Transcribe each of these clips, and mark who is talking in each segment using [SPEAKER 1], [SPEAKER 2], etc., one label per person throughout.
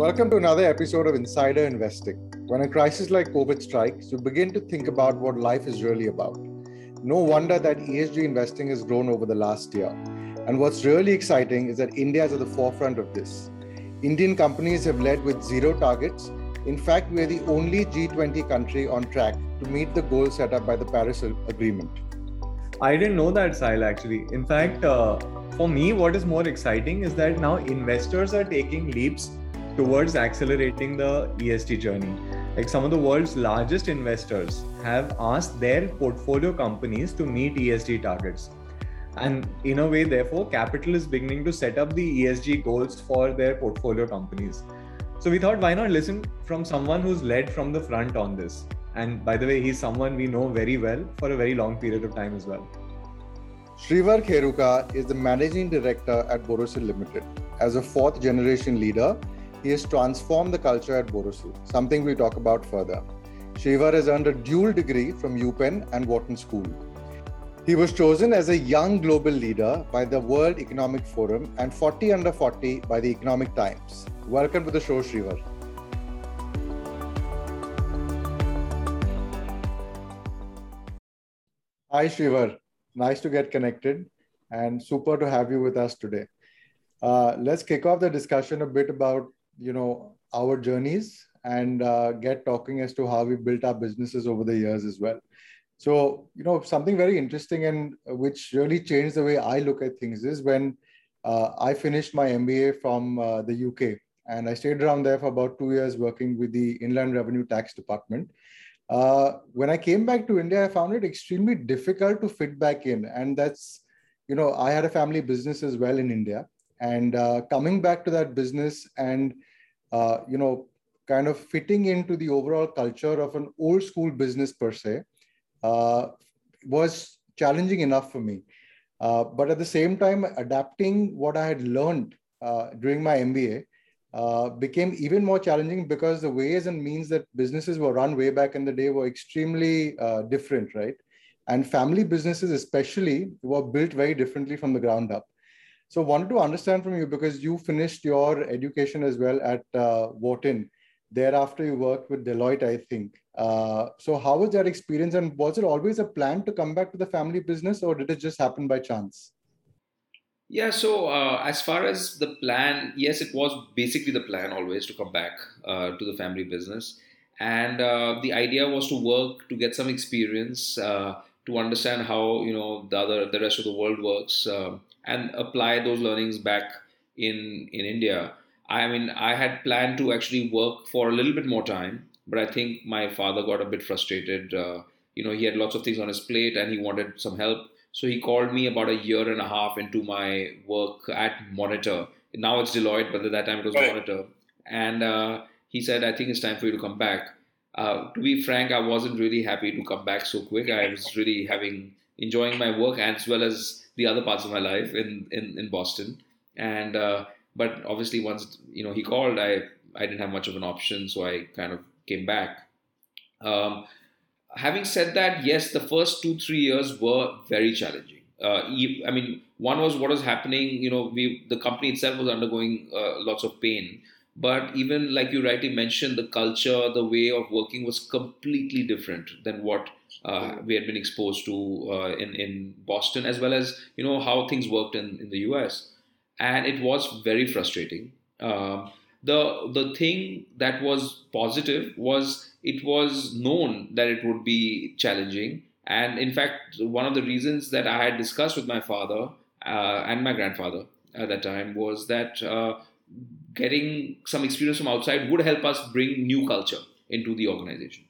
[SPEAKER 1] Welcome to another episode of Insider Investing. When a crisis like COVID strikes, you begin to think about what life is really about. No wonder that ESG investing has grown over the last year. And what's really exciting is that India is at the forefront of this. Indian companies have led with zero targets. In fact, we are the only G20 country on track to meet the goals set up by the Paris Agreement.
[SPEAKER 2] I didn't know that, Sahil, actually. In fact, uh, for me, what is more exciting is that now investors are taking leaps towards accelerating the ESG journey. Like some of the world's largest investors have asked their portfolio companies to meet ESG targets. And in a way, therefore, capital is beginning to set up the ESG goals for their portfolio companies. So we thought, why not listen from someone who's led from the front on this? And by the way, he's someone we know very well for a very long period of time as well.
[SPEAKER 1] Shreevar Kheruka is the managing director at Borosil Limited. As a fourth generation leader, he has transformed the culture at Borosil, something we talk about further. Shreevar has earned a dual degree from UPenn and Wharton School. He was chosen as a young global leader by the World Economic Forum and 40 under 40 by the Economic Times. Welcome to the show, Shreevar. Hi, Shreevar. Nice to get connected and super to have you with us today. Uh, let's kick off the discussion a bit about you know our journeys and uh, get talking as to how we built our businesses over the years as well. So you know something very interesting and which really changed the way i look at things is when uh, i finished my mba from uh, the uk and i stayed around there for about two years working with the inland revenue tax department. Uh, when i came back to india i found it extremely difficult to fit back in and that's you know i had a family business as well in india and uh, coming back to that business and uh, you know kind of fitting into the overall culture of an old school business per se uh, was challenging enough for me. Uh, but at the same time adapting what i had learned uh, during my mba uh, became even more challenging because the ways and means that businesses were run way back in the day were extremely different right? And family businesses especially were built very differently from the ground up so wanted to understand from you because you finished your education as well at uh, Wharton. Thereafter, you worked with Deloitte, I think. Uh, so how was that experience, and was it always a plan to come back to the family business, or did it just happen by chance?
[SPEAKER 3] Yeah, so uh, as far as the plan, yes, it was basically the plan always to come back uh, to the family business. And uh, the idea was to work to get some experience, uh, to understand how you know the other the rest of the world works. Um, and apply those learnings back in in India. I mean, I had planned to actually work for a little bit more time, but I think my father got a bit frustrated. Uh, you know, he had lots of things on his plate and he wanted some help. So he called me about a year and a half into my work at Monitor. Now it's Deloitte, but at that time it was right. Monitor. And uh, he said, I think it's time for you to come back. Uh, to be frank, I wasn't really happy to come back so quick. I was really having enjoying my work as well as the other parts of my life in in, in Boston. And uh, but obviously once you know he called, I I didn't have much of an option, so I kind of came back. Um, having said that, yes, the first two three years were very challenging. Uh, I mean, one was what was happening. You know, we the company itself was undergoing uh, lots of pain. But even like you rightly mentioned, the culture, the way of working was completely different than what uh, we had been exposed to uh, in in Boston, as well as you know how things worked in, in the US, and it was very frustrating. Um, the the thing that was positive was it was known that it would be challenging, and in fact, one of the reasons that I had discussed with my father uh, and my grandfather at that time was that uh, getting some experience from outside would help us bring new culture into the organization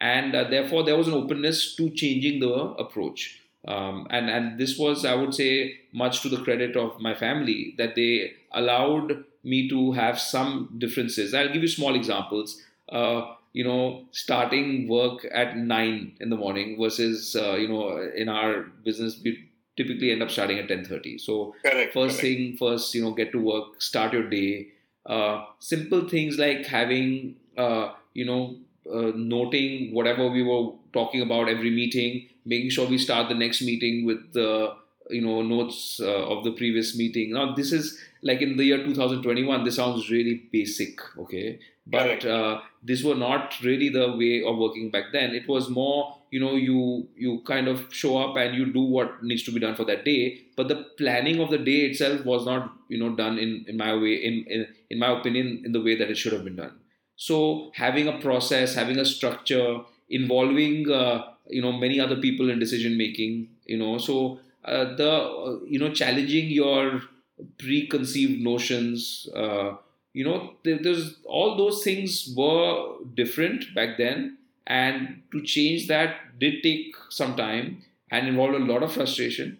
[SPEAKER 3] and uh, therefore there was an openness to changing the approach um, and and this was I would say much to the credit of my family that they allowed me to have some differences. I'll give you small examples. Uh, you know, starting work at nine in the morning versus uh, you know in our business we typically end up starting at ten thirty. So correct, first correct. thing first, you know, get to work, start your day. Uh, simple things like having uh, you know uh, noting whatever we were talking about every meeting, making sure we start the next meeting with the you know notes uh, of the previous meeting. Now this is like in the year 2021 this sounds really basic okay? But uh, this were not really the way of working back then. It was more you know you you kind of show up and you do what needs to be done for that day. But the planning of the day itself was not you know done in in my way in in, in my opinion in the way that it should have been done so having a process having a structure involving uh, you know many other people in decision making you know. So uh, the uh, you know challenging your preconceived notions uh, you know there's all those things were different back then. And to change that did take some time and involved a lot of frustration.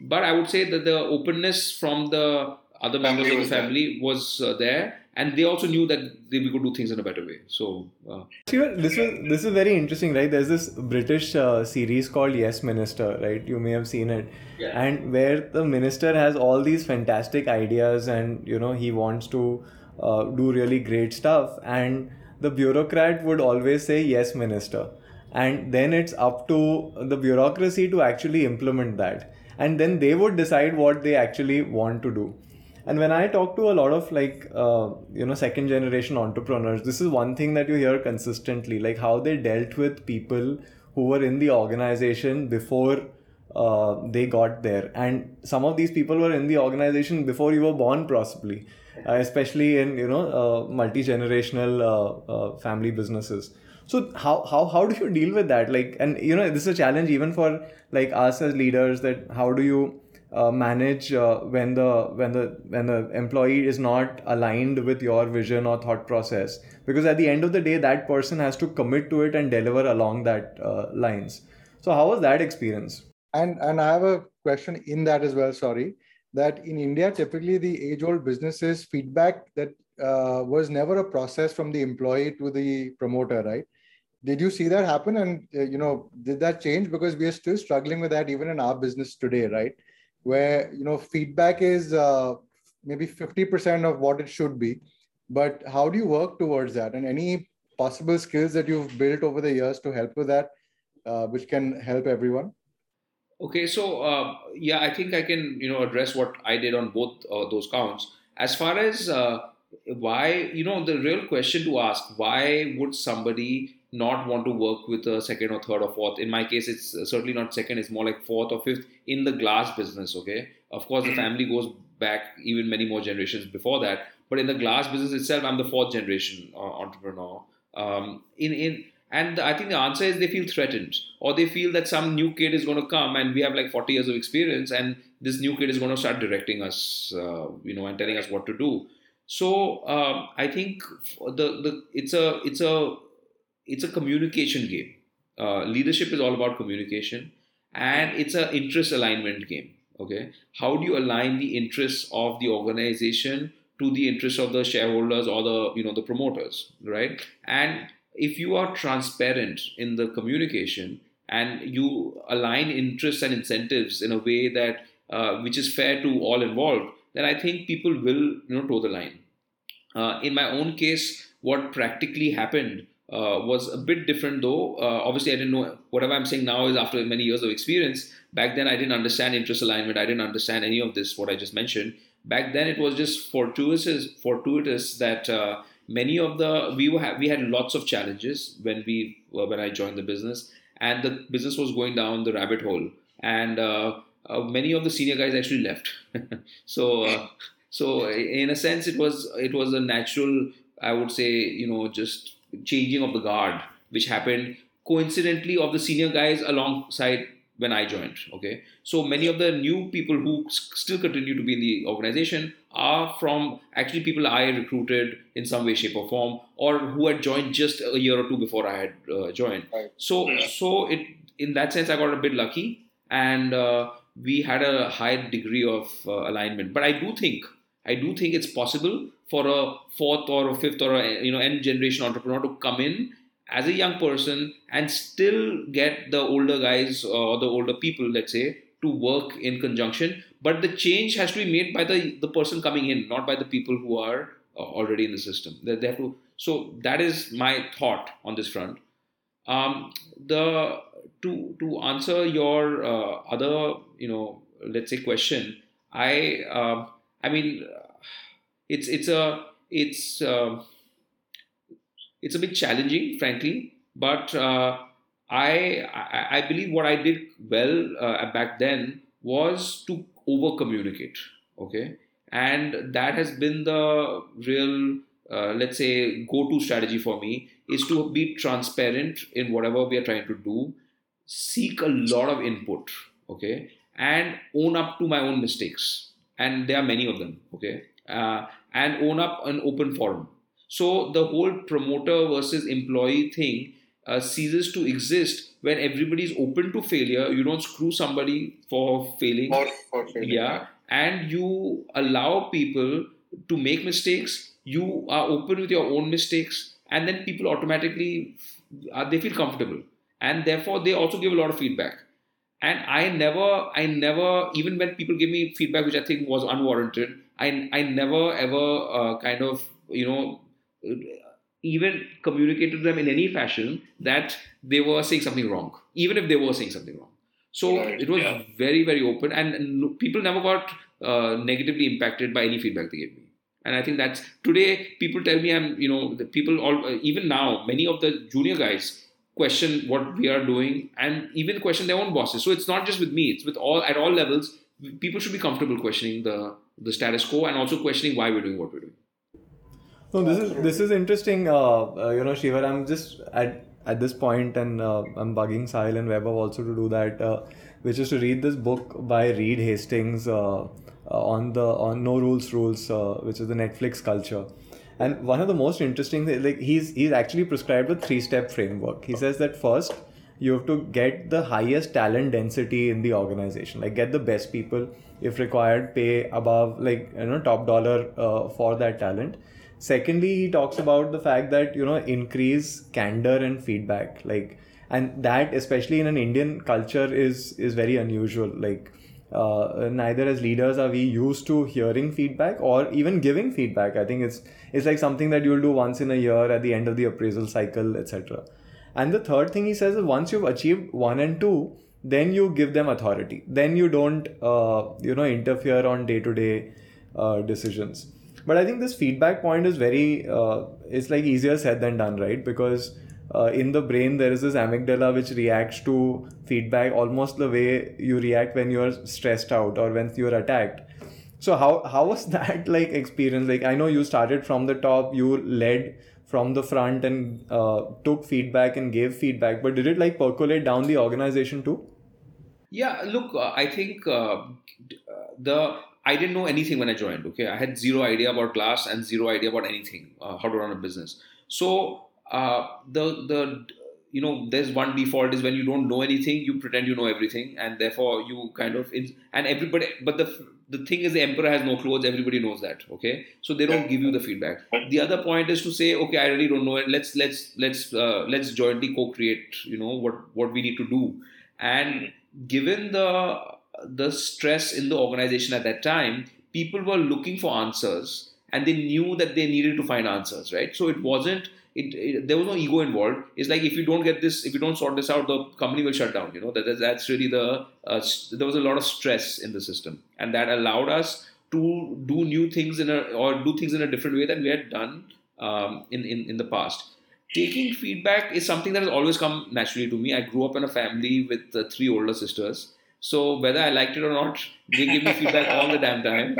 [SPEAKER 3] But i would say that the openness from the other members of the family was uh, there and they also knew that they, we could do things in a better way. So, uh,
[SPEAKER 2] this is this is very interesting, right? There's this British uh, series called Yes Minister, right? You may have seen it,
[SPEAKER 3] yeah.
[SPEAKER 2] and where the minister has all these fantastic ideas, and you know he wants to uh, do really great stuff, and the bureaucrat would always say Yes Minister, and then it's up to the bureaucracy to actually implement that, and then they would decide what they actually want to do and when i talk to a lot of like uh, you know second generation entrepreneurs this is one thing that you hear consistently like how they dealt with people who were in the organization before uh, they got there. And some of these people were in the organization before you were born possibly uh, especially in you know uh, multi-generational uh, uh, family businesses. So how, how how do you deal with that? Like and you know this is a challenge even for like us as leaders that how do you uh, manage uh, when the when the when the employee is not aligned with your vision or thought process. Because at the end of the day that person has to commit to it and deliver along that uh, lines. So how was that experience?
[SPEAKER 1] And and i have a question in that as well sorry. That in india typically the age old businesses feedback that uh, was never a process from the employee to the promoter right? Did you see that happen? And uh, you know did that change? Because we are still struggling with that even in our business today right where you know feedback is uh, maybe 50% of what it should be. But how do you work towards that? And any possible skills that you've built over the years to help with that uh, which can help everyone?
[SPEAKER 3] Okay so uh, yeah i think i can you know address what i did on both uh, those counts. As far as uh, why you know the real question to ask why would somebody not want to work with a second or third or fourth. In my case, it's certainly not second, it's more like fourth or fifth in the glass business. Okay. Of course, the mm-hmm. family goes back even many more generations before that. But in the glass business itself, I'm the fourth generation uh, entrepreneur. Um, in, in, and I think the answer is they feel threatened or they feel that some new kid is going to come and we have like 40 years of experience and this new kid is going to start directing us, uh, you know, and telling us what to do. So um, I think the, the it's a it's a it's a communication game. Uh, leadership is all about communication, and it's an interest alignment game. Okay, how do you align the interests of the organization to the interests of the shareholders or the you know the promoters, right? And if you are transparent in the communication and you align interests and incentives in a way that uh, which is fair to all involved, then I think people will you know toe the line. Uh, in my own case, what practically happened uh, was a bit different though. Uh, obviously, I didn't know whatever I'm saying now is after many years of experience. Back then, I didn't understand interest alignment. I didn't understand any of this, what I just mentioned. Back then, it was just fortuitous, fortuitous that uh, many of the we were we had lots of challenges when we when I joined the business, and the business was going down the rabbit hole, and uh, uh, many of the senior guys actually left. so. Uh, so in a sense, it was it was a natural, I would say, you know, just changing of the guard, which happened coincidentally of the senior guys alongside when I joined. Okay, so many of the new people who still continue to be in the organization are from actually people I recruited in some way, shape, or form, or who had joined just a year or two before I had uh, joined. Right. So, yeah. so it in that sense, I got a bit lucky, and uh, we had a high degree of uh, alignment. But I do think I do think it's possible for a fourth or a fifth or a you know n generation entrepreneur to come in as a young person and still get the older guys or the older people, let's say, to work in conjunction. But the change has to be made by the the person coming in, not by the people who are uh, already in the system. They, they have to. So that is my thought on this front. Um, the to to answer your uh, other you know let's say question, I uh, I mean, it's it's a it's uh, it's a bit challenging, frankly, but uh, I, I, I believe what I did well uh, back then was to over communicate. Okay, and that has been the real uh, let's say go to strategy for me is to be transparent in whatever we are trying to do seek a lot of input okay? And own up to my own mistakes. And there are many of them okay? Uh, and own up an open forum. So the whole promoter versus employee thing uh, ceases to exist when everybody is open to failure. You don't screw somebody for failing,
[SPEAKER 1] for, for failing
[SPEAKER 3] yeah. And you allow people to make mistakes. You are open with your own mistakes. And then people automatically uh, they feel comfortable. And therefore they also give a lot of feedback and i never i never even when people give me feedback which i think was unwarranted i i never ever uh, kind of you know even communicated to them in any fashion that they were saying something wrong even if they were saying something wrong so right, it was yeah. very very open and people never got uh, negatively impacted by any feedback they gave me and i think that's today people tell me i'm you know the people all uh, even now many of the junior guys question what we are doing and even question their own bosses so it's not just with me it's with all at all levels people should be comfortable questioning the the status quo and also questioning why we're doing what we're doing
[SPEAKER 2] no this is this is interesting uh, uh, you know shiva i'm just at at this point and uh, i'm bugging sahil and Vaibhav also to do that uh, which is to read this book by reed hastings uh, uh, on the on No Rules Rules, which is the Netflix culture. And one of the most interesting things, like he's he's actually prescribed a three step framework. He says that first you have to get the highest talent density in the organization, like get the best people. If required, pay above like you know top dollar uh, for that talent. Secondly, he talks about the fact that you know increase candor and feedback, like and that especially in an Indian culture is is very unusual. Like uh, neither as leaders are we used to hearing feedback or even giving feedback. I think it's it's like something that you'll do once in a year at the end of the appraisal cycle etc and the third thing he says is once you've achieved one and two then you give them authority. Then you don't uh, you know interfere on day to day decisions. But i think this feedback point is very uh, it's like easier said than done right? Because uh, in the brain there is this amygdala which reacts to feedback almost the way you react when you're stressed out or when you're attacked. So how how was that like experience? Like i know you started from the top you led from the front and uh, took feedback and gave feedback but did it like percolate down the organization too?
[SPEAKER 3] Yeah look uh, i think uh, the i didn't know anything when i joined okay? I had zero idea about class and zero idea about anything uh, how to run a business. So uh, the the you know there's one default is when you don't know anything you pretend you know everything and therefore you kind of and everybody but the the thing is the emperor has no clothes everybody knows that okay? So they don't give you the feedback. The other point is to say okay i really don't know it let's let's let's uh, let's jointly co-create you know what what we need to do. And given the the stress in the organization at that time people were looking for answers and they knew that they needed to find answers right? So it wasn't it, it, there was no ego involved. It's like if you don't get this, if you don't sort this out, the company will shut down. You know that that's really the uh, there was a lot of stress in the system, and that allowed us to do new things in a or do things in a different way than we had done um, in, in in the past. Taking feedback is something that has always come naturally to me. I grew up in a family with uh, three older sisters, so whether I liked it or not, they give me feedback all the damn time.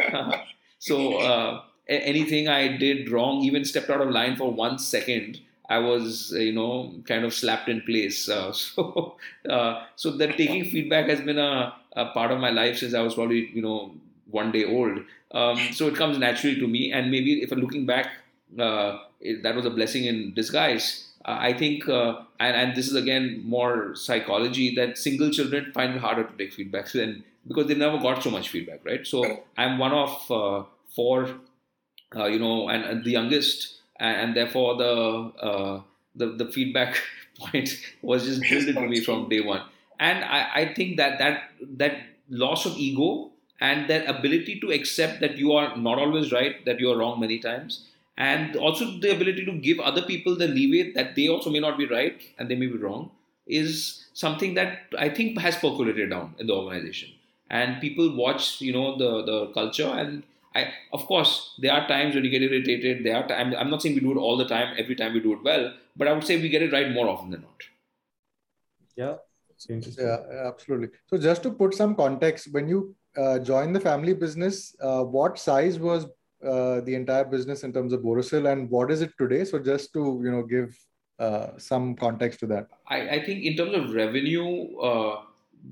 [SPEAKER 3] so. Uh, anything I did wrong, even stepped out of line for one second, I was, you know, kind of slapped in place. Uh, so, uh, so that taking feedback has been a, a, part of my life since I was probably, you know, one day old. Um, so it comes naturally to me. And maybe if I'm looking back, uh, it, that was a blessing in disguise. Uh, I think, uh, and, and this is again more psychology, that single children find it harder to take feedback than because they never got so much feedback, right? So I'm one of uh, four uh, you know, and, and, the youngest, and, therefore the, uh, the the feedback point was just drilled into me from day one. And I, I think that that that loss of ego and that ability to accept that you are not always right, that you are wrong many times, and also the ability to give other people the leeway that they also may not be right and they may be wrong, is something that I think has percolated down in the organization and people watch you know the the culture and I, of course, there are times when you get irritated. There are times, I'm not saying we do it all the time, every time we do it well, but I would say we get it right more often than not.
[SPEAKER 2] Yeah,
[SPEAKER 1] yeah, absolutely. So, just to put some context, when you uh, joined the family business, uh, what size was uh, the entire business in terms of Borosil, and what is it today? So, just to you know give uh, some context to that.
[SPEAKER 3] I, I, think in terms of revenue, uh,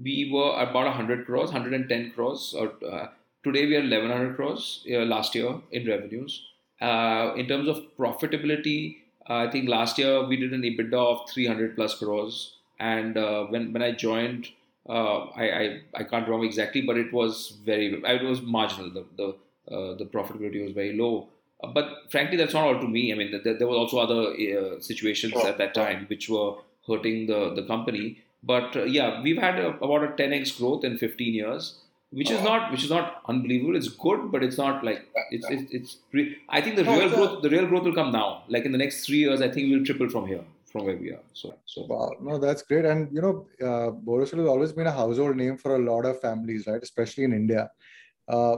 [SPEAKER 3] we were about 100 crores, 110 crores, or uh, Today we are 1100 crores uh, last year in revenues. Uh, in terms of profitability, uh, I think last year we did an EBITDA of 300 plus crores. And uh, when when I joined, uh, I, I, I can't remember exactly, but it was very it was marginal. The the uh, the profitability was very low. but frankly, that's not all to me. I mean, there, there was also other situations at that time which were hurting the the company. But yeah, we've had a, about a 10x growth in 15 years which is not which is not unbelievable. It's good, but it's not like it's it's. it's pre- I think the real growth the real growth will come now. Like in the next three years, I think we'll triple from here from where we are. So so.
[SPEAKER 1] Wow, no, that's great. And you know, uh, Borosil has always been a household name for a lot of families, right? Especially in India. Uh,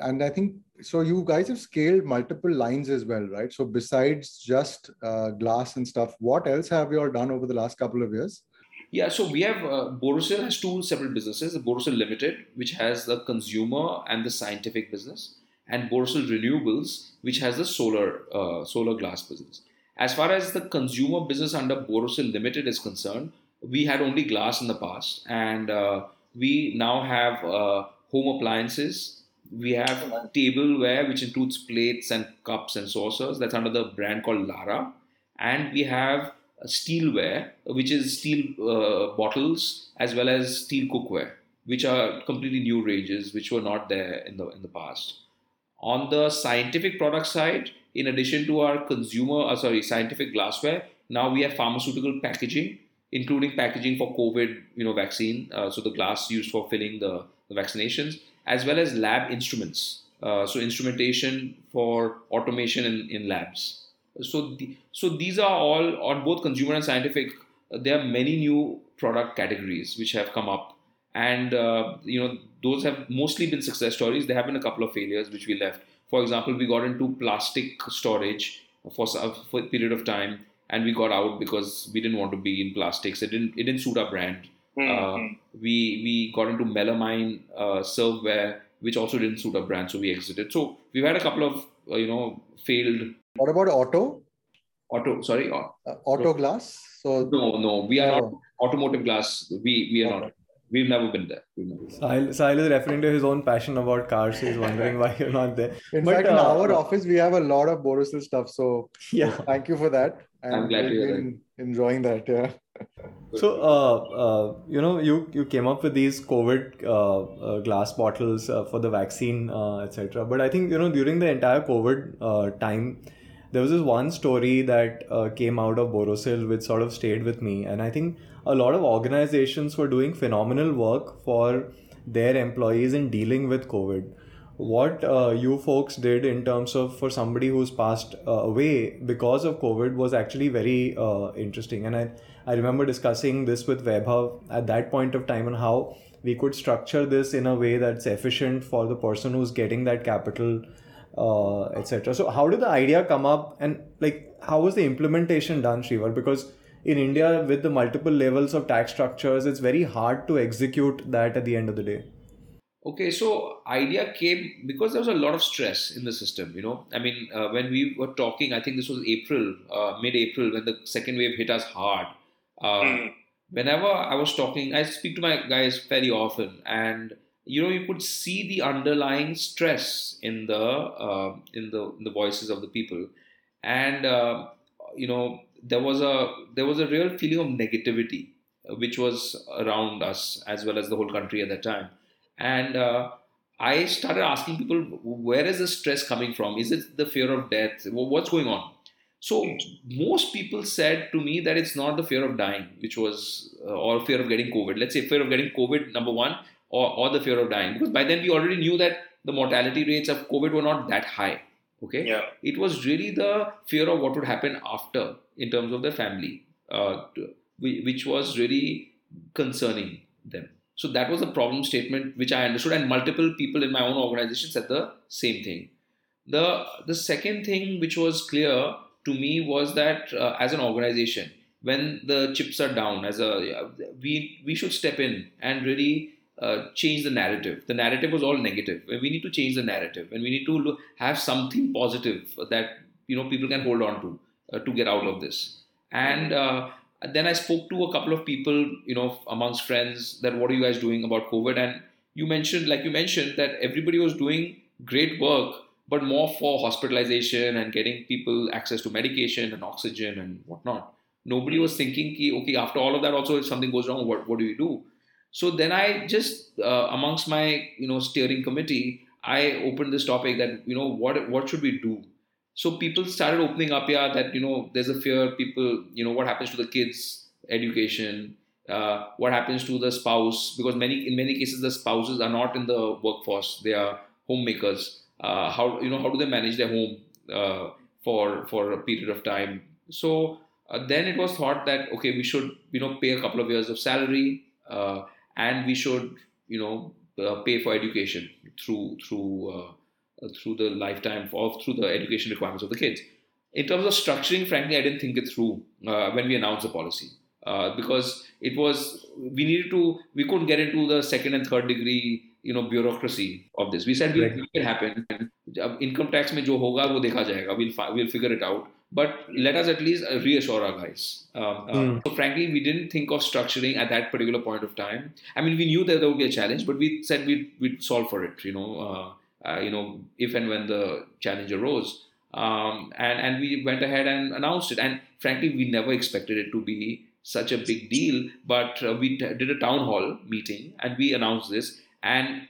[SPEAKER 1] and I think so. You guys have scaled multiple lines as well, right? So besides just uh, glass and stuff, what else have you all done over the last couple of years?
[SPEAKER 3] Yeah, so we have uh, Borosil has two separate businesses: Borosil Limited, which has the consumer and the scientific business, and Borosil Renewables, which has the solar uh, solar glass business. As far as the consumer business under Borosil Limited is concerned, we had only glass in the past, and uh, we now have uh, home appliances. We have tableware, which includes plates and cups and saucers. That's under the brand called Larah, and we have steelware, which is steel uh, bottles, as well as steel cookware, which are completely new ranges, which were not there in the in the past. On the scientific product side, in addition to our consumer, uh, sorry, scientific glassware, now we have pharmaceutical packaging, including packaging for COVID, you know, vaccine. Uh, so the glass used for filling the, the vaccinations, as well as lab instruments. Uh, so instrumentation for automation in, in labs. So, the, so these are all on both consumer and scientific. Uh, there are many new product categories which have come up, and uh, you know those have mostly been success stories. There have been a couple of failures which we left. For example, we got into plastic storage for, for a period of time, and we got out because we didn't want to be in plastics. It didn't it didn't suit our brand. Mm-hmm. Uh, we we got into melamine uh, serveware, which also didn't suit our brand, so we exited. So we've had a couple of uh, you know failed
[SPEAKER 1] what about auto?
[SPEAKER 3] Auto, sorry,
[SPEAKER 1] uh, auto glass. So
[SPEAKER 3] no, no, we are not automotive glass. We we are okay. not. We've never been there. Never been
[SPEAKER 2] Sahil, Sahil is referring to his own passion about cars. He's wondering why you're not there.
[SPEAKER 1] In but, fact, uh, in our office, we have a lot of Borosil stuff. So, yeah, so thank you for that.
[SPEAKER 3] And I'm glad to hear that.
[SPEAKER 1] Enjoying that. Yeah.
[SPEAKER 2] so, uh, uh, you know, you you came up with these COVID uh, uh glass bottles uh, for the vaccine, etc. But I think you know during the entire COVID time there was this one story that uh, came out of Borosil which sort of stayed with me. And I think a lot of organizations were doing phenomenal work for their employees in dealing with COVID. What uh, you folks did in terms of for somebody who's passed uh, away because of COVID was actually very uh, interesting. And I, I remember discussing this with Vaibhav at that point of time on how we could structure this in a way that's efficient for the person who's getting that capital uh, etc. So how did the idea come up, and like how was the implementation done, Shreevar? Because in India, with the multiple levels of tax structures, it's very hard to execute that at the end of the day.
[SPEAKER 3] Okay, so idea came because there was a lot of stress in the system. You know, I mean, uh, when we were talking, I think this was April, uh, mid-April, when the second wave hit us hard. mm. Whenever I was talking, I speak to my guys very often, and you know you could see the underlying stress in the uh, in the in the voices of the people. And uh, you know there was a there was a real feeling of negativity uh, which was around us as well as the whole country at that time. And uh, i started asking people where is the stress coming from? Is it the fear of death? What's going on? So most people said to me that it's not the fear of dying which was uh, or fear of getting covid. Let's say fear of getting covid number one or, or the fear of dying because by then we already knew that the mortality rates of covid were not that high okay
[SPEAKER 4] yeah.
[SPEAKER 3] it was really the fear of what would happen after in terms of the family uh, which was really concerning them So that was a problem statement which I understood, and multiple people in my own organization said the same thing. The the second thing which was clear to me was that uh, as an organization, when the chips are down, as a we we should step in and really uh, change the narrative. The narrative was all negative. We need to change the narrative, and we need to have something positive that you know people can hold on to uh, to get out of this. And uh, then I spoke to a couple of people, you know, amongst friends, that what are you guys doing about COVID? And you mentioned, like you mentioned, that everybody was doing great work, but more for hospitalization and getting people access to medication and oxygen and whatnot. Nobody was thinking, okay, after all of that, also if something goes wrong, what what do we do? So then I just uh, amongst my you know steering committee, I opened this topic that you know what what should we do? So people started opening up yeah that you know there's a fear people you know what happens to the kids education? Uh, what happens to the spouse? Because many in many cases the spouses are not in the workforce. They are homemakers. Uh, how you know how do they manage their home uh, for for a period of time? So uh, then it was thought that okay we should you know pay a couple of years of salary. Uh, and we should you know uh, pay for education through through uh, through the lifetime of through the education requirements of the kids. In terms of structuring, frankly, I didn't think it through uh, when we announced the policy uh, because it was we needed to we couldn't get into the second and third degree you know bureaucracy of this. We said it will right. happen. Uh, income tax mein jo hoga wo dekha jayega. We'll fi- we'll figure it out. But let us at least reassure our guys. Um, mm. So frankly, we didn't think of structuring at that particular point of time. I mean, we knew that there would be a challenge, but we said we'd, we'd solve for it. You know, uh, uh, you know, if and when the challenge arose. Um, and, and we went ahead and announced it. And frankly, we never expected it to be such a big deal. But uh, we t- did a town hall meeting and we announced this. And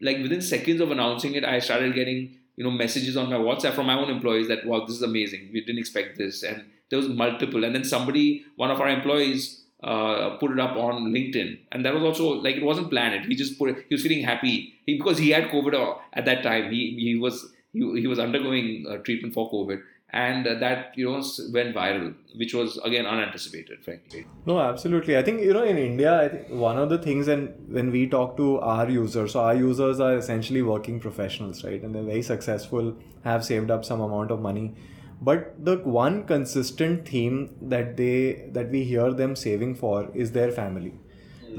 [SPEAKER 3] like within seconds of announcing it, I started getting you know messages on my WhatsApp from my own employees that wow, this is amazing. We didn't expect this, and there was multiple. And then somebody, one of our employees, uh, put it up on LinkedIn, and that was also like it wasn't planned. He just put it. He was feeling happy he, because he had COVID uh, at that time. He he was he, he was undergoing uh, treatment for COVID, and uh, that you know went viral, which was again unanticipated, frankly.
[SPEAKER 2] No, absolutely. I think you know in India, I think one of the things, and when we talk to our users, so our users are essentially working professionals, right, and they're very successful, have saved up some amount of money but the one consistent theme that they that we hear them saving for is their family.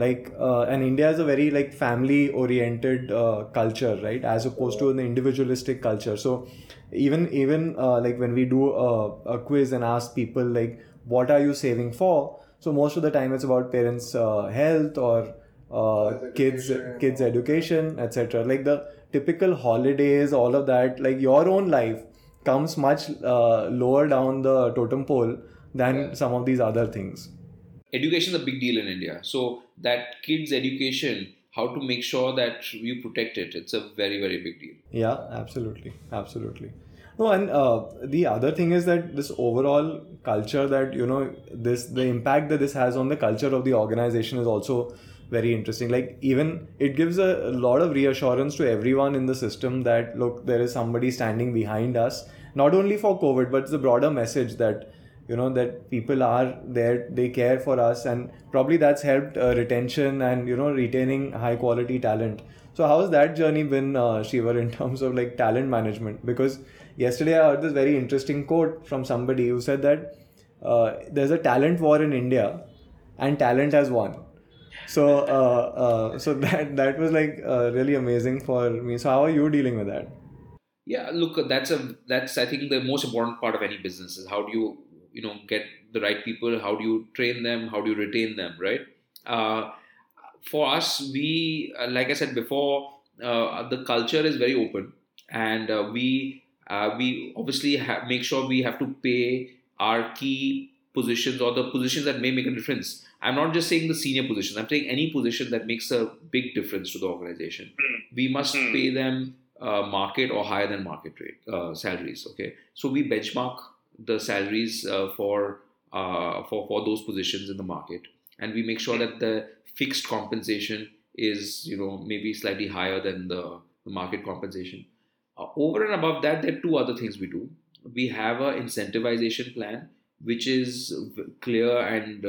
[SPEAKER 2] Like uh, and india is a very like family oriented uh, culture right? As opposed to an individualistic culture. So even even uh, like when we do a, a, quiz and ask people like what are you saving for? So most of the time it's about parents uh, health or uh, kids kids education. etc like the typical holidays all of that like your own life comes much uh, lower down the totem pole than yeah. some of these other things.
[SPEAKER 3] Education is a big deal in India. So that kids' education, how to make sure that you protect it, it's a very very big deal.
[SPEAKER 2] Yeah, absolutely, absolutely. No, and uh, the other thing is that this overall culture that you know this the impact that this has on the culture of the organization is also very interesting like even it gives a, a, lot of reassurance to everyone in the system that look there is somebody standing behind us not only for covid but the broader message that you know that people are there they care for us and probably that's helped uh, retention and you know retaining high quality talent. So how has that journey been uh, shiva in terms of like talent management? Because yesterday i heard this very interesting quote from somebody who said that uh, there's a talent war in india and talent has won. So uh, uh, so that that was like uh, really amazing for me. So how are you dealing with that?
[SPEAKER 3] Yeah look that's a that's i think the most important part of any business is how do you you know get the right people how do you train them how do you retain them right uh, for us we uh, like i said before uh, the culture is very open and we we obviously ha- make sure we have to pay our key positions or the positions that may make a difference I'm not just saying the senior positions. I'm saying any position that makes a big difference to the organization. Mm. We must mm. pay them uh, market or higher than market rate uh, salaries. Okay, so we benchmark the salaries uh, for uh, for for those positions in the market, and we make sure that the fixed compensation is you know maybe slightly higher than the, the market compensation. Uh, over and above that, there are two other things we do. We have a incentivization plan which is clear and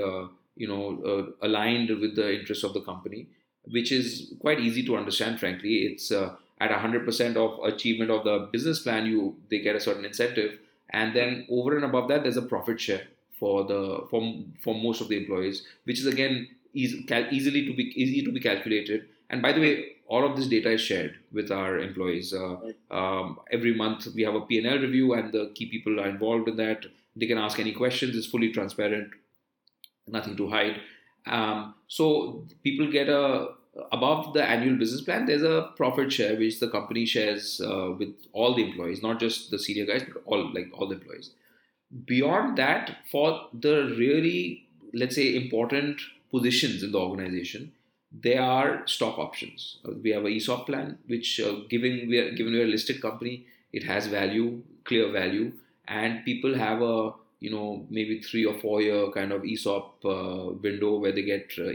[SPEAKER 3] you know aligned with the interests of the company which is quite easy to understand. Frankly, it's uh, at 100% of achievement of the business plan, you they get a certain incentive, and then over and above that, there's a profit share for the for, for most of the employees, which is again easy, easily to be easy to be calculated. And by the way, all of this data is shared with our employees. Uh, um, every month we have a P&L review, and the key people are involved in that. They can ask any questions. It's fully transparent, nothing to hide. Um, so people get a above the annual business plan. There's a profit share which the company shares uh, with all the employees, not just the senior guys, but all like all the employees. Beyond that, for the really let's say important positions in the organization, there are stock options. Uh, we have a ESOP plan, which uh, given we are given we are a listed company, it has value, clear value, and people have a you know maybe three or four year kind of ESOP uh, window where they get uh,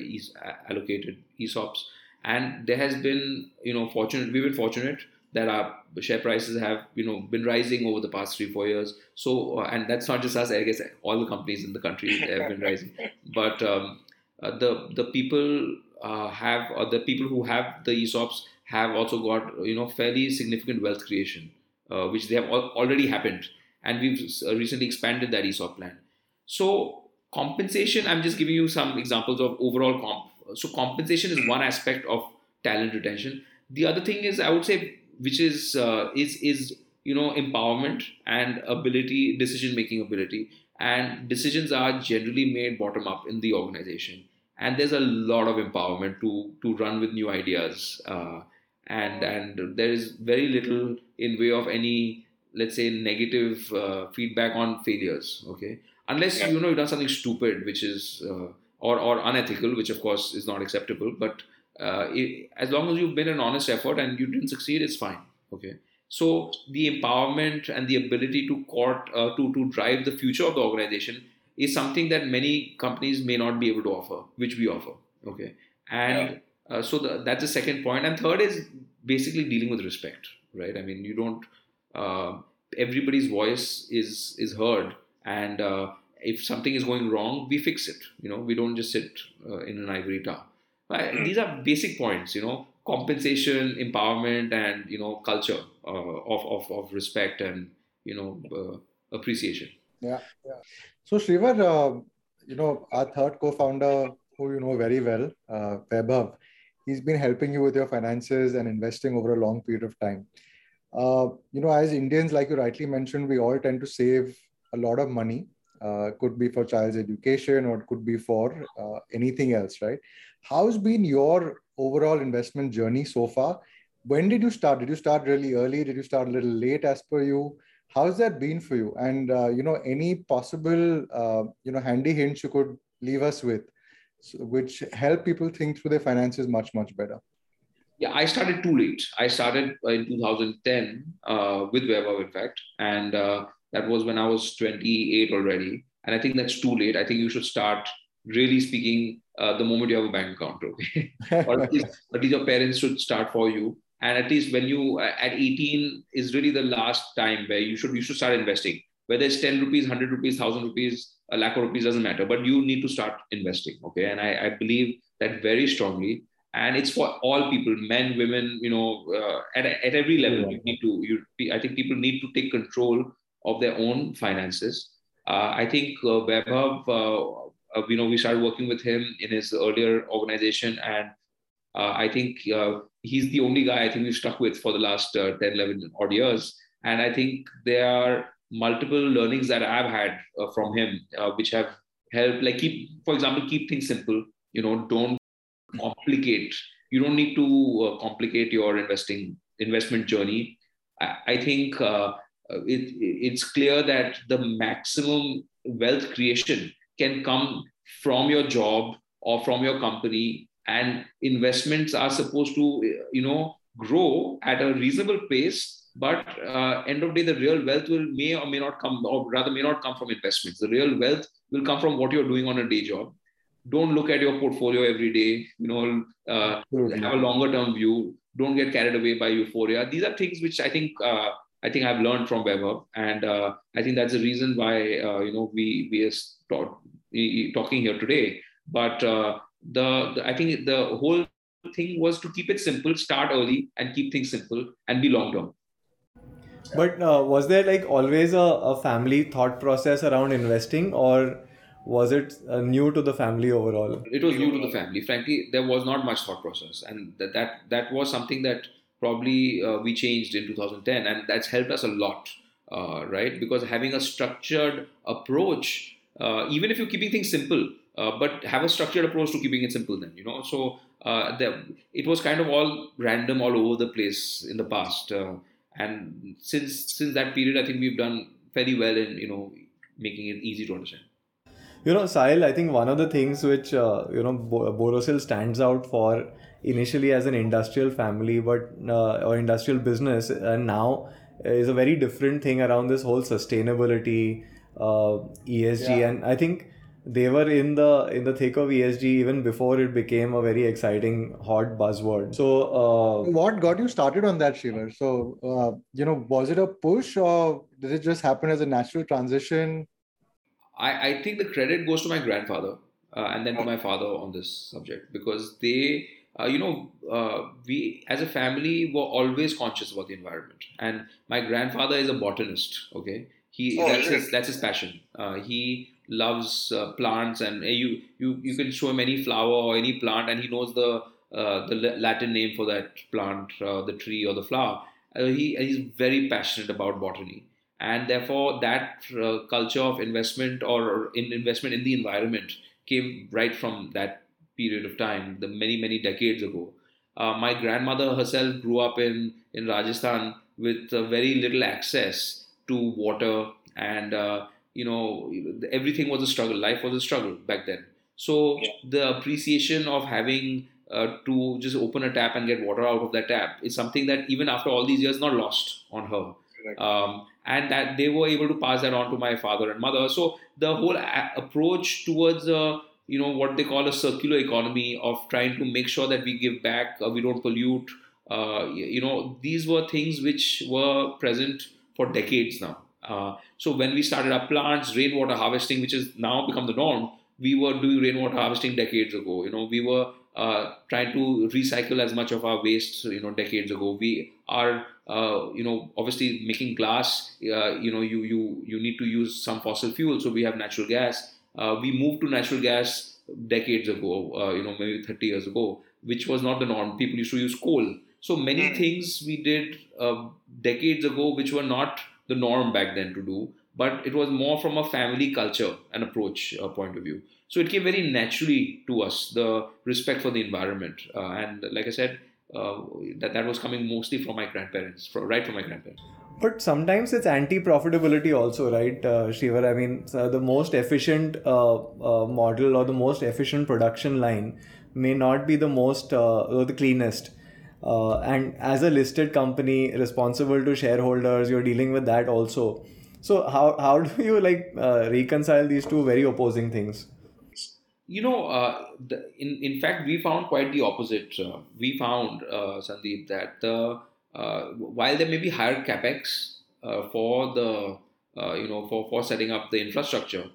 [SPEAKER 3] allocated ESOPs. And there has been you know fortunate we've been fortunate that our share prices have you know been rising over the past three four years. So uh, and that's not just us. I guess all the companies in the country have been rising, but um, uh, the the people uh, have or the people who have the ESOPs have also got you know fairly significant wealth creation, uh, which they have al- already happened and we've uh, recently expanded that ESOP plan. So compensation, I'm just giving you some examples of overall comp. So compensation is one aspect of talent retention. The other thing is, I would say, which is uh, is is you know empowerment and ability, decision making ability, and decisions are generally made bottom up in the organization. And there's a lot of empowerment to to run with new ideas, uh, and and there is very little in way of any let's say negative uh, feedback on failures okay unless you know you've done something stupid which is uh, or or unethical which of course is not acceptable but uh, it, as long as you've been an honest effort and you didn't succeed it's fine okay so the empowerment and the ability to court uh, to to drive the future of the organization is something that many companies may not be able to offer which we offer okay and yeah. Uh, so the, that's the second point. and third is basically dealing with respect right i mean you don't uh, everybody's voice is is heard and uh, if something is going wrong we fix it. You know we don't just sit uh, in an ivory tower. Hmm. these are basic points you know compensation empowerment and you know culture uh, of, of, of respect and you know uh, appreciation.
[SPEAKER 1] Yeah yeah. So Shreevar, uh, you know our third co-founder who you know very well uh, Vaibhav, he's been helping you with your finances and investing over a long period of time. Uh, you know, as Indians, like you rightly mentioned, we all tend to save a lot of money. Uh, could be for child's education or it could be for uh, anything else, right? How's been your overall investment journey so far? When did you start? Did you start really early? Did you start a little late as per you? How's that been for you? And, uh, you know, any possible, uh, you know, handy hints you could leave us with, which help people think through their finances much, much better?
[SPEAKER 3] yeah, I started too late. I started in 2010 uh, with Vaibhav, in fact, and uh, that was when I was 28 already. And I think that's too late. I think you should start really speaking uh, the moment you have a bank account, okay? or at least, at least your parents should start for you. And at least when you at 18 is really the last time where you should you should start investing. Whether it's 10 rupees, 100 rupees, 1000 rupees, a lakh of rupees doesn't matter, but you need to start investing, okay? And I, I believe that very strongly and it's for all people men women you know uh, at, at every level yeah. you need to you i think people need to take control of their own finances uh, i think uh, uh, uh, you know we started working with him in his earlier organization and uh, i think uh, he's the only guy i think we've stuck with for the last 10 11 odd years and i think there are multiple learnings that i've had from him which have helped like keep for example keep things simple you know don't complicate. You don't need to uh, complicate your investing investment journey. I, I think uh, it, it's clear that the maximum wealth creation can come from your job or from your company, and investments are supposed to, you know, grow at a reasonable pace. But uh, end of the day, the real wealth will may or may not come, or rather may not come from investments. The real wealth will come from what you're doing on a day job don't look at your portfolio every day you know uh, have a longer term view don't get carried away by euphoria these are things which i think uh, i think i've learned from Vaibhav and uh, i think that's the reason why uh, you know we we are taught, talking here today but uh, the, the, i think the whole thing was to keep it simple, start early, and keep things simple and be long term.
[SPEAKER 2] But uh, was there like always a, a family thought process around investing, or was it uh, new to the family overall?
[SPEAKER 3] It was new to the family. Frankly, there was not much thought process, and that that, that was something that probably uh, we changed in 2010, and that's helped us a lot, uh, right? Because having a structured approach, uh, even if you're keeping things simple, uh, but have a structured approach to keeping it simple. Then you know, so uh, the, it was kind of all random, all over the place in the past, and since since that period, I think we've done fairly well in you know making it easy to understand.
[SPEAKER 2] You know, Sahil, I think one of the things which uh, you know Borosil stands out for initially as an industrial family, but uh, or industrial business, and now is a very different thing around this whole sustainability, uh, ESG, yeah. and I think they were in the in the thick of ESG even before it became a very exciting hot buzzword. So, uh,
[SPEAKER 1] what got you started on that, Shreevar? So, uh, you know, was it a push or did it just happen as a natural transition?
[SPEAKER 3] I, I think the credit goes to my grandfather uh, and then to my father on this subject because they, uh, you know, uh, we as a family were always conscious about the environment. And my grandfather is a botanist. Okay, he oh, that's his that's his passion. Uh, he loves uh, plants, and uh, you you you can show him any flower or any plant, and he knows the the Latin name for that plant, the tree or the flower. he he's very passionate about botany and therefore that uh, culture of investment or in investment in the environment came right from that period of time the many many decades ago. Uh, my grandmother herself grew up in in rajasthan with uh, very little access to water and uh, you know everything was a struggle. Life was a struggle back then. So yeah. the appreciation of having uh, to just open a tap and get water out of that tap is something that even after all these years not lost on her. Um, and that they were able to pass that on to my father and mother. So the whole a- approach towards uh, you know what they call a circular economy of trying to make sure that we give back, uh, we don't pollute. Uh, you know, these were things which were present for decades now. Uh, so when we started our plants, rainwater harvesting, which has now become the norm, we were doing rainwater harvesting decades ago. You know, we were uh, trying to recycle as much of our waste, you know, decades ago. We are uh, you know obviously making glass uh, you know you you you need to use some fossil fuel so we have natural gas uh, we moved to natural gas decades ago uh, you know maybe 30 years ago which was not the norm people used to use coal so many hmm. things we did uh, decades ago which were not the norm back then to do but it was more from a family culture and approach uh, point of view so it came very naturally to us the respect for the environment and like i said uh, that that was coming mostly from my grandparents, from, right from my grandparents.
[SPEAKER 2] But sometimes it's anti-profitability also, right, uh, Shreevar? I mean, so the most efficient uh, uh, model or the most efficient production line may not be the most uh, or the cleanest. Uh, and as a listed company responsible to shareholders, you're dealing with that also. So how how do you like uh, reconcile these two very opposing things?
[SPEAKER 3] you know, uh, the, in in fact, we found quite the opposite. Uh, we found uh, Sandeep that the uh, while there may be higher capex uh, for the uh, you know for for setting up the infrastructure,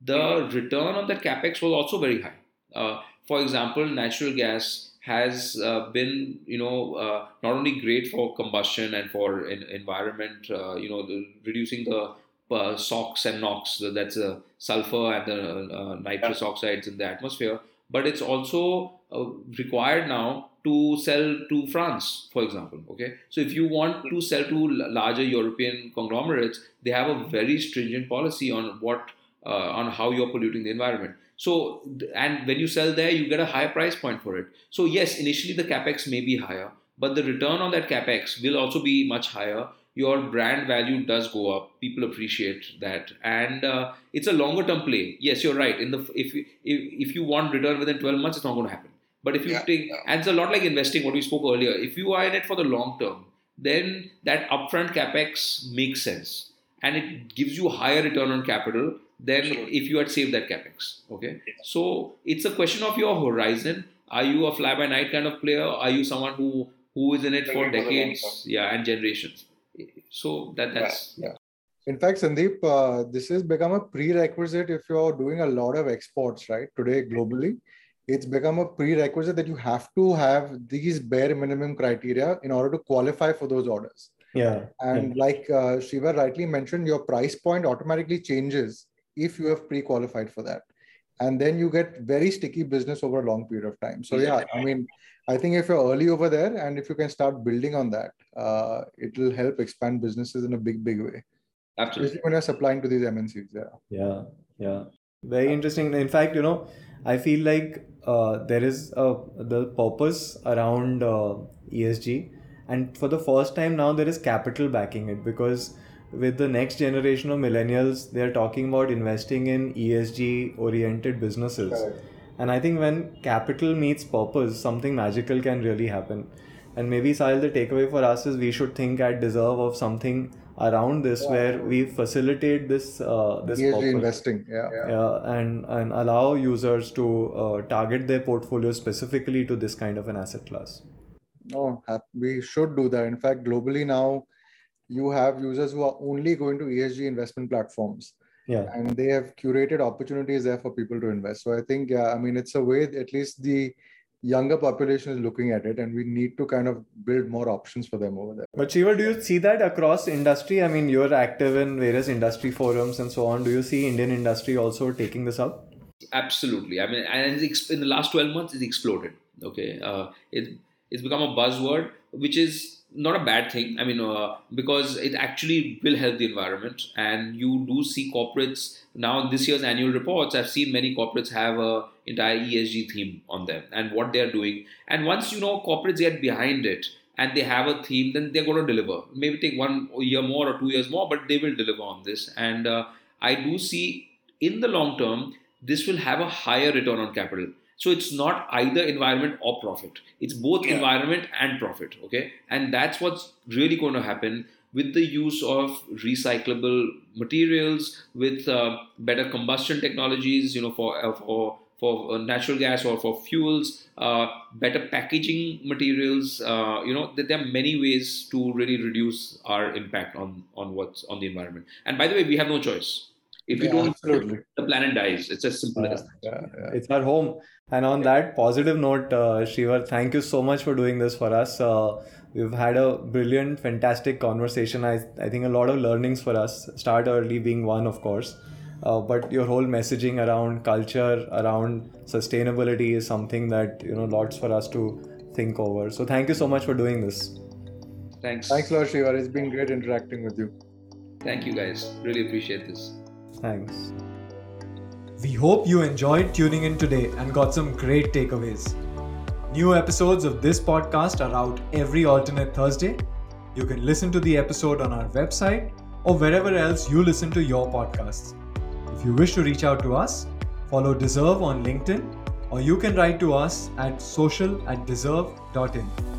[SPEAKER 3] the return on that capex was also very high. for example, natural gas has been you know not only great for combustion and for in, environment, you know, the, reducing the uh, SOx and NOx, that's a sulfur and the uh, nitrous oxides in the atmosphere, but it's also uh, required now to sell to France, for example. Okay, so if you want to sell to larger European conglomerates, they have a very stringent policy on what uh, on how you're polluting the environment. So, and when you sell there, you get a higher price point for it. So, yes, initially the capex may be higher, but the return on that capex will also be much higher your brand value does go up. People appreciate that, and uh, it's a longer term play. Yes, you're right. In the if if, if you want return within 12 months, it's not going to happen. But if you yeah, take, yeah. and it's a lot like investing, what we spoke earlier. If you are in it for the long term, then that upfront capex makes sense, and it gives you higher return on capital than sure. if you had saved that capex. Okay, yeah. so it's a question of your horizon. Are you a fly by night kind of player? Are you someone who who is in it for decades, yeah, and generations? so that that's yeah.
[SPEAKER 1] In fact, Sandeep, uh, this has become a prerequisite if you're doing a lot of exports, right? Today, globally, it's become a prerequisite that you have to have these bare minimum criteria in order to qualify for those orders.
[SPEAKER 2] Yeah.
[SPEAKER 1] And
[SPEAKER 2] yeah.
[SPEAKER 1] like uh, Shreevar rightly mentioned, your price point automatically changes if you have pre-qualified for that. And then you get very sticky business over a long period of time. So yeah, I mean, I think if you're early over there and if you can start building on that, uh, it will help expand businesses in a big, big way.
[SPEAKER 3] Absolutely.
[SPEAKER 1] Especially when you're supplying to these MNCs. Yeah.
[SPEAKER 2] Yeah. Yeah. Very interesting. In fact, you know, I feel like uh, there is a, the purpose around uh, ESG, and for the first time now there is capital backing it because with the next generation of millennials, they are talking about investing in ESG oriented businesses.
[SPEAKER 1] Correct.
[SPEAKER 2] And I think when capital meets purpose, something magical can really happen. And maybe Sahil, the takeaway for us is we should think at deserve of something around this
[SPEAKER 1] Yeah.
[SPEAKER 2] where we facilitate this uh, this
[SPEAKER 1] ESG investing. Yeah.
[SPEAKER 2] Yeah, and and allow users to uh, target their portfolio specifically to this kind of an asset class.
[SPEAKER 1] No, hap- we should do that. In fact, globally now, you have users who are only going to ESG investment platforms
[SPEAKER 2] Yeah,
[SPEAKER 1] and they have curated opportunities there for people to invest. So I think, yeah, I mean, it's a way at least the younger population is looking at it, and we need to kind of build more options for them over there.
[SPEAKER 2] but Shreevar, do you see that across industry? I mean, you're active in various industry forums and so on. Do you see Indian industry also taking this up?
[SPEAKER 3] Absolutely. I mean, and in the last 12 months, it's exploded. Okay. Uh, it, it's become a buzzword, which is not a bad thing. I mean, uh, because it actually will help the environment. And you do see corporates now this year's annual reports. I've seen many corporates have a entire ESG theme on them and what they're doing. And once you know corporates get behind it and they have a theme, then they're going to deliver. Maybe take one year more or two years more, but they will deliver on this. And uh, I do see in the long term, this will have a higher return on capital. So it's not either environment or profit. It's both
[SPEAKER 1] Yeah.
[SPEAKER 3] environment and profit. Okay, and that's what's really going to happen with the use of recyclable materials, with uh, better combustion technologies. You know, for uh, for for uh, natural gas or for fuels, uh, better packaging materials. Uh, you know, there there are many ways to really reduce our impact on on what's on the environment. And by the way, we have no choice. If you
[SPEAKER 1] Yeah,
[SPEAKER 3] don't,
[SPEAKER 1] absolutely.
[SPEAKER 3] the planet dies. It's as simple as that.
[SPEAKER 1] Yeah, yeah.
[SPEAKER 2] It's our home. And on that positive note, uh, Shreevar, thank you so much for doing this for us. Uh, we've had a brilliant, fantastic conversation. I, I think a lot of learnings for us. Start early being one, of course. Uh, but your whole messaging around culture, around sustainability is something that, you know, lots for us to think over. So thank you so much for doing this.
[SPEAKER 3] Thanks.
[SPEAKER 1] Thanks a lot, Shreevar. It's been great interacting with you.
[SPEAKER 3] Thank you, guys. Really appreciate this.
[SPEAKER 2] Thanks.
[SPEAKER 4] We hope you enjoyed tuning in today and got some great takeaways. New episodes of this podcast are out every alternate Thursday. You can listen to the episode on our website or wherever else you listen to your podcasts. If you wish to reach out to us, follow Deserve on LinkedIn or you can write to us at social at deserve.in.